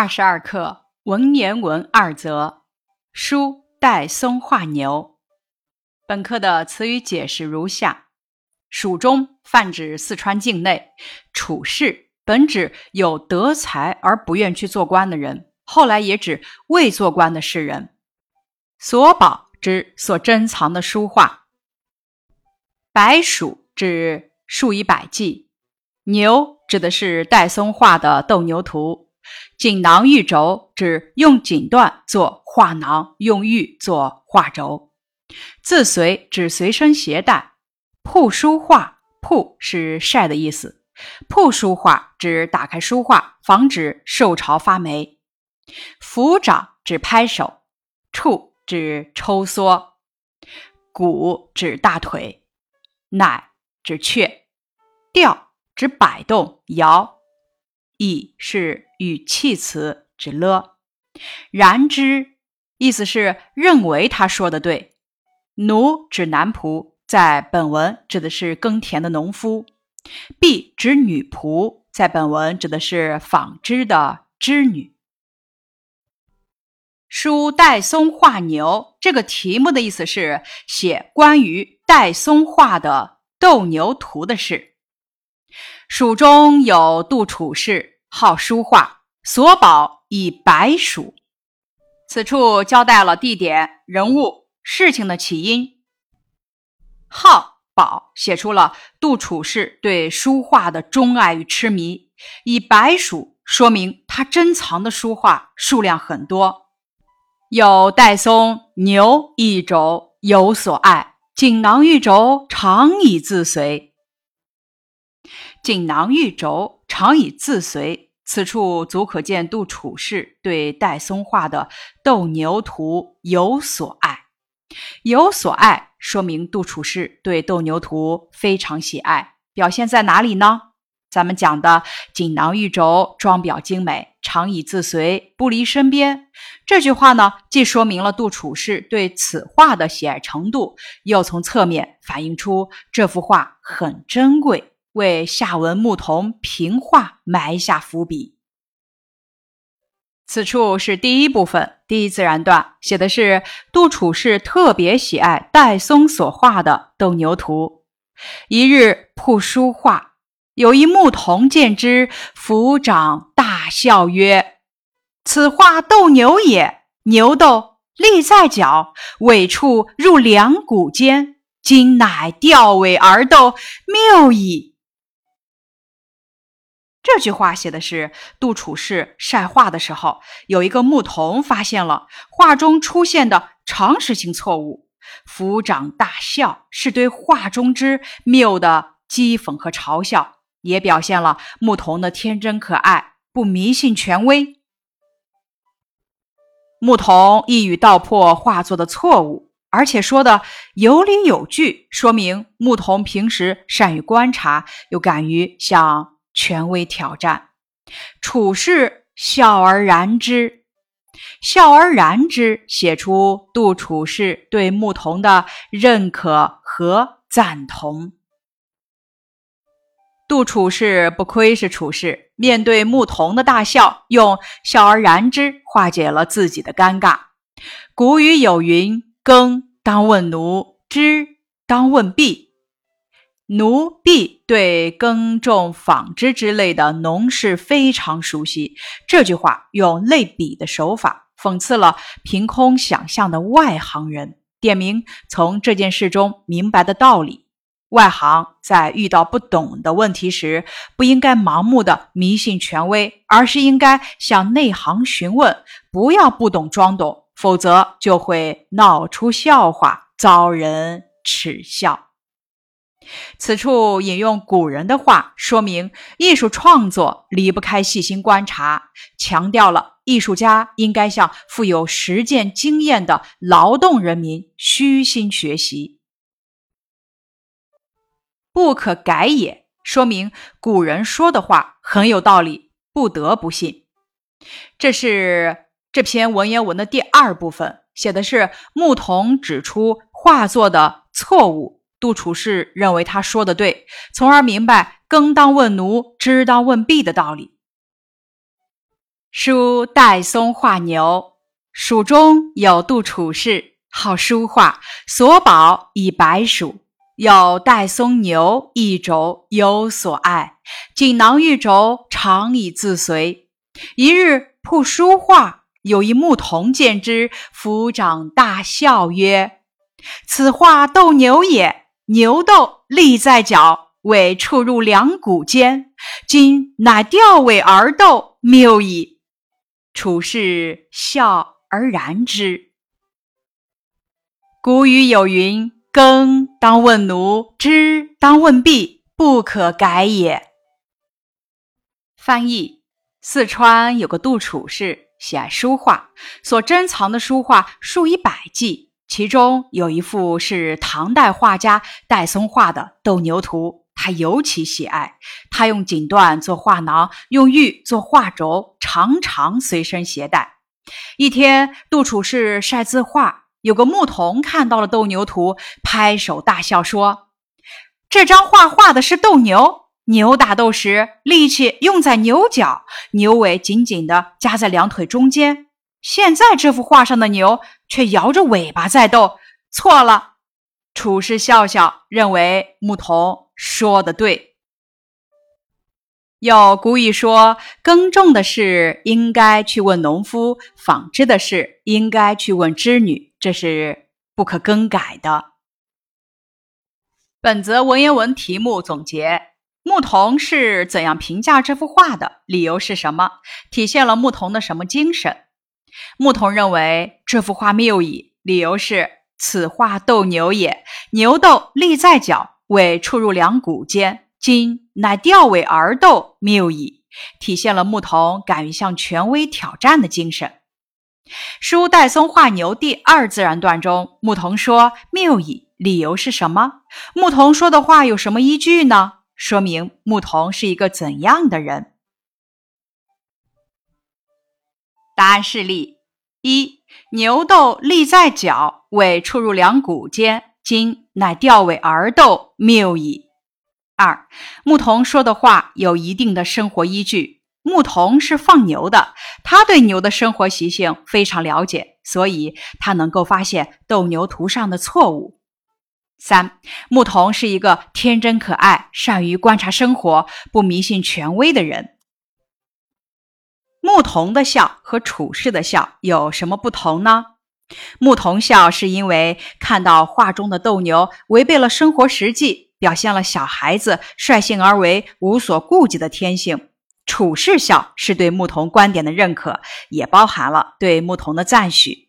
二十二课文言文二则，书戴嵩画牛。本课的词语解释如下：蜀中泛指四川境内，处士本指有德才而不愿去做官的人，后来也指未做官的士人。所宝指所珍藏的书画。白鼠指数以百计，牛指的是戴嵩画的斗牛图。锦囊玉轴指用锦缎做画囊，用玉做画轴。自随指随身携带。铺书画，铺是晒的意思。铺书画指打开书画，防止受潮发霉。抚掌指拍手。触指抽缩。骨指大腿。乃指雀。调指摆动摇。以是语气词，指了。然之意思是认为他说的对。奴指男仆，在本文指的是耕田的农夫。婢指女仆，在本文指的是纺织的织女。书戴嵩画牛这个题目的意思是写关于戴嵩画的斗牛图的事。蜀中有杜处士，好书画，所宝以白鼠。此处交代了地点、人物、事情的起因。好宝写出了杜处士对书画的钟爱与痴迷，以白鼠说明他珍藏的书画数量很多。有戴嵩牛一轴有所爱，锦囊玉轴常以自随。锦囊玉轴常以自随，此处足可见杜处士对戴嵩画的斗牛图有所爱。有所爱，说明杜处士对斗牛图非常喜爱。表现在哪里呢？咱们讲的锦囊玉轴装裱精美，常以自随，不离身边。这句话呢，既说明了杜处士对此画的喜爱程度，又从侧面反映出这幅画很珍贵。为下文牧童评话埋下伏笔。此处是第一部分，第一自然段，写的是杜楚士特别喜爱戴嵩所画的斗牛图。一日铺书画，有一牧童见之，抚掌大笑曰：“此画斗牛也，牛斗立在角，尾处入两股间，今乃吊尾而斗，谬矣。”这句话写的是杜处士晒画的时候，有一个牧童发现了画中出现的常识性错误，抚掌大笑，是对画中之谬的讥讽和嘲笑，也表现了牧童的天真可爱，不迷信权威。牧童一语道破画作的错误，而且说的有理有据，说明牧童平时善于观察，又敢于向。权威挑战，处士笑而然之，笑而然之，写出杜处士对牧童的认可和赞同。杜处士不愧是处士，面对牧童的大笑，用笑而然之化解了自己的尴尬。古语有云：“耕当问奴，织当问婢。”奴婢对耕种、纺织之类的农事非常熟悉。这句话用类比的手法，讽刺了凭空想象的外行人，点明从这件事中明白的道理：外行在遇到不懂的问题时，不应该盲目的迷信权威，而是应该向内行询问，不要不懂装懂，否则就会闹出笑话，遭人耻笑。此处引用古人的话，说明艺术创作离不开细心观察，强调了艺术家应该向富有实践经验的劳动人民虚心学习。不可改也，说明古人说的话很有道理，不得不信。这是这篇文言文的第二部分，写的是牧童指出画作的错误。杜处士认为他说的对，从而明白“耕当问奴，织当问婢”的道理。书戴嵩画牛，蜀中有杜处士，好书画，所宝以白鼠。有戴嵩牛一轴，有所爱，锦囊玉轴，常以自随。一日铺书画，有一牧童见之，抚掌大笑曰：“此画斗牛也，牛斗立在角，尾触入两股间。今乃吊尾而斗，谬矣。”处士笑而然之。古语有云。耕当问奴，织当问婢，不可改也。翻译：四川有个杜处士，喜爱书画，所珍藏的书画数以百计，其中有一幅是唐代画家戴嵩画的《斗牛图》，他尤其喜爱。他用锦缎做画囊，用玉做画轴，常常随身携带。一天，杜处士晒字画。有个牧童看到了斗牛图，拍手大笑说：“这张画画的是斗牛，牛打斗时力气用在牛角，牛尾紧紧地夹在两腿中间。现在这幅画上的牛却摇着尾巴在斗，错了。”处士笑笑，认为牧童说的对。有古语说：“耕种的事应该去问农夫，纺织的事应该去问织女。”这是不可更改的。本则文言文题目总结：牧童是怎样评价这幅画的？理由是什么？体现了牧童的什么精神？牧童认为这幅画谬矣，理由是：此画斗牛也，牛斗立在角，尾触入两股间。今乃吊尾而斗，谬矣，体现了牧童敢于向权威挑战的精神。书戴嵩画牛第二自然段中，牧童说谬矣，理由是什么？牧童说的话有什么依据呢？说明牧童是一个怎样的人？答案示例：一牛斗立在角，尾触入两股间，今乃吊尾而斗，谬矣。二，牧童说的话有一定的生活依据。牧童是放牛的，他对牛的生活习性非常了解，所以他能够发现斗牛图上的错误。三，牧童是一个天真可爱、善于观察生活、不迷信权威的人。牧童的笑和处事的笑有什么不同呢？牧童笑是因为看到画中的斗牛违背了生活实际。表现了小孩子率性而为、无所顾忌的天性。处事笑是对牧童观点的认可，也包含了对牧童的赞许。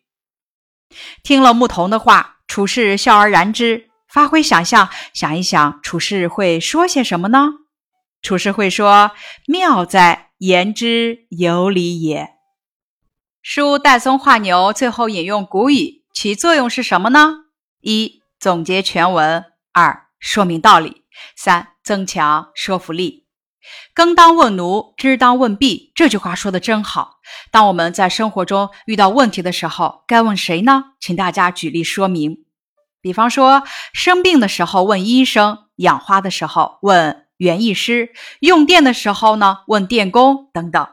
听了牧童的话，处事笑而然之。发挥想象，想一想，处事会说些什么呢？处事会说：“妙哉言之有理也。”书戴嵩画牛最后引用古语，其作用是什么呢？一、总结全文；二、说明道理，三增强说服力。耕当问奴，织当问婢。这句话说的真好。当我们在生活中遇到问题的时候，该问谁呢？请大家举例说明。比方说，生病的时候问医生，养花的时候问园艺师，用电的时候呢问电工等等。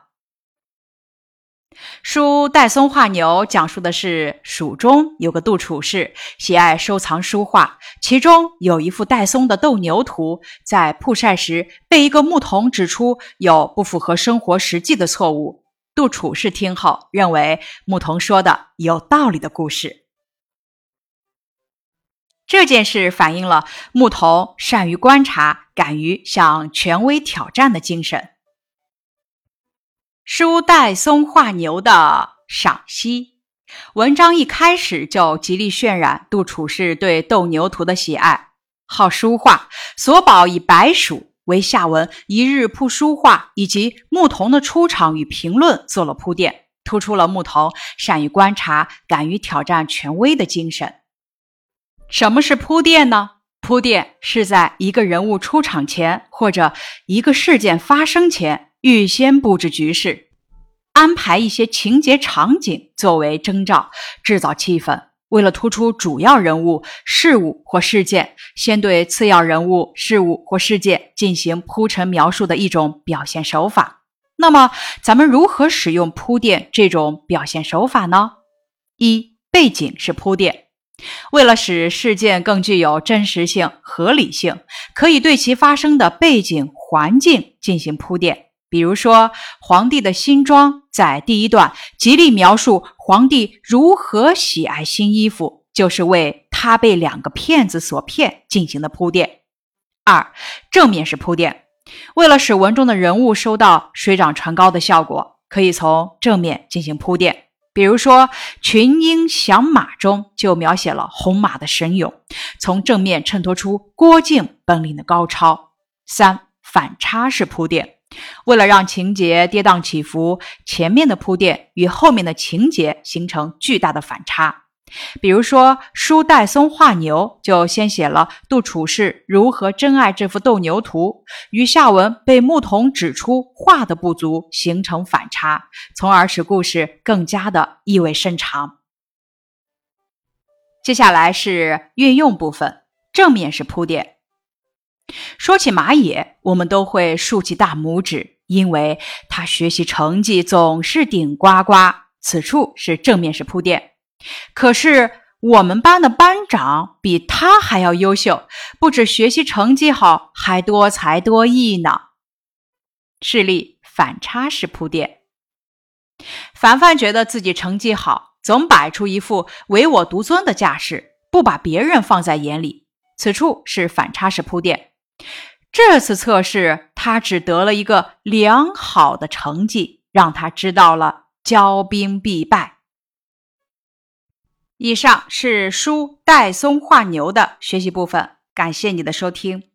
书戴嵩画牛讲述的是蜀中有个杜处士，喜爱收藏书画，其中有一幅戴嵩的斗牛图，在曝晒时被一个牧童指出有不符合生活实际的错误。杜处士听后认为牧童说的有道理的故事。这件事反映了牧童善于观察、敢于向权威挑战的精神。书戴嵩画牛的赏析，文章一开始就极力渲染杜处士对斗牛图的喜爱，好书画，所宝以白鼠为下文，一日铺书画以及牧童的出场与评论做了铺垫，突出了牧童善于观察、敢于挑战权威的精神。什么是铺垫呢？铺垫是在一个人物出场前，或者一个事件发生前。预先布置局势，安排一些情节场景作为征兆，制造气氛。为了突出主要人物、事物或事件，先对次要人物、事物或事件进行铺陈描述的一种表现手法。那么，咱们如何使用铺垫这种表现手法呢？一、背景是铺垫。为了使事件更具有真实性、合理性，可以对其发生的背景环境进行铺垫。比如说，皇帝的新装在第一段极力描述皇帝如何喜爱新衣服，就是为他被两个骗子所骗进行的铺垫。二、正面是铺垫。为了使文中的人物收到水涨船高的效果，可以从正面进行铺垫。比如说，《群英响马》中就描写了红马的神勇，从正面衬托出郭靖本领的高超。三、反差式铺垫，为了让情节跌宕起伏，前面的铺垫与后面的情节形成巨大的反差。比如说，书戴嵩画牛就先写了杜处士如何珍爱这幅斗牛图，与下文被牧童指出画的不足形成反差，从而使故事更加的意味深长。接下来是运用部分，正面是铺垫。说起马野，我们都会竖起大拇指，因为他学习成绩总是顶呱呱。此处是正面是铺垫。可是我们班的班长比他还要优秀，不止学习成绩好，还多才多艺呢。示例反差式铺垫。凡凡觉得自己成绩好，总摆出一副唯我独尊的架势，不把别人放在眼里。此处是反差式铺垫。这次测试他只得了一个良好的成绩，让他知道了骄兵必败。以上是书戴松画牛的学习部分，感谢你的收听。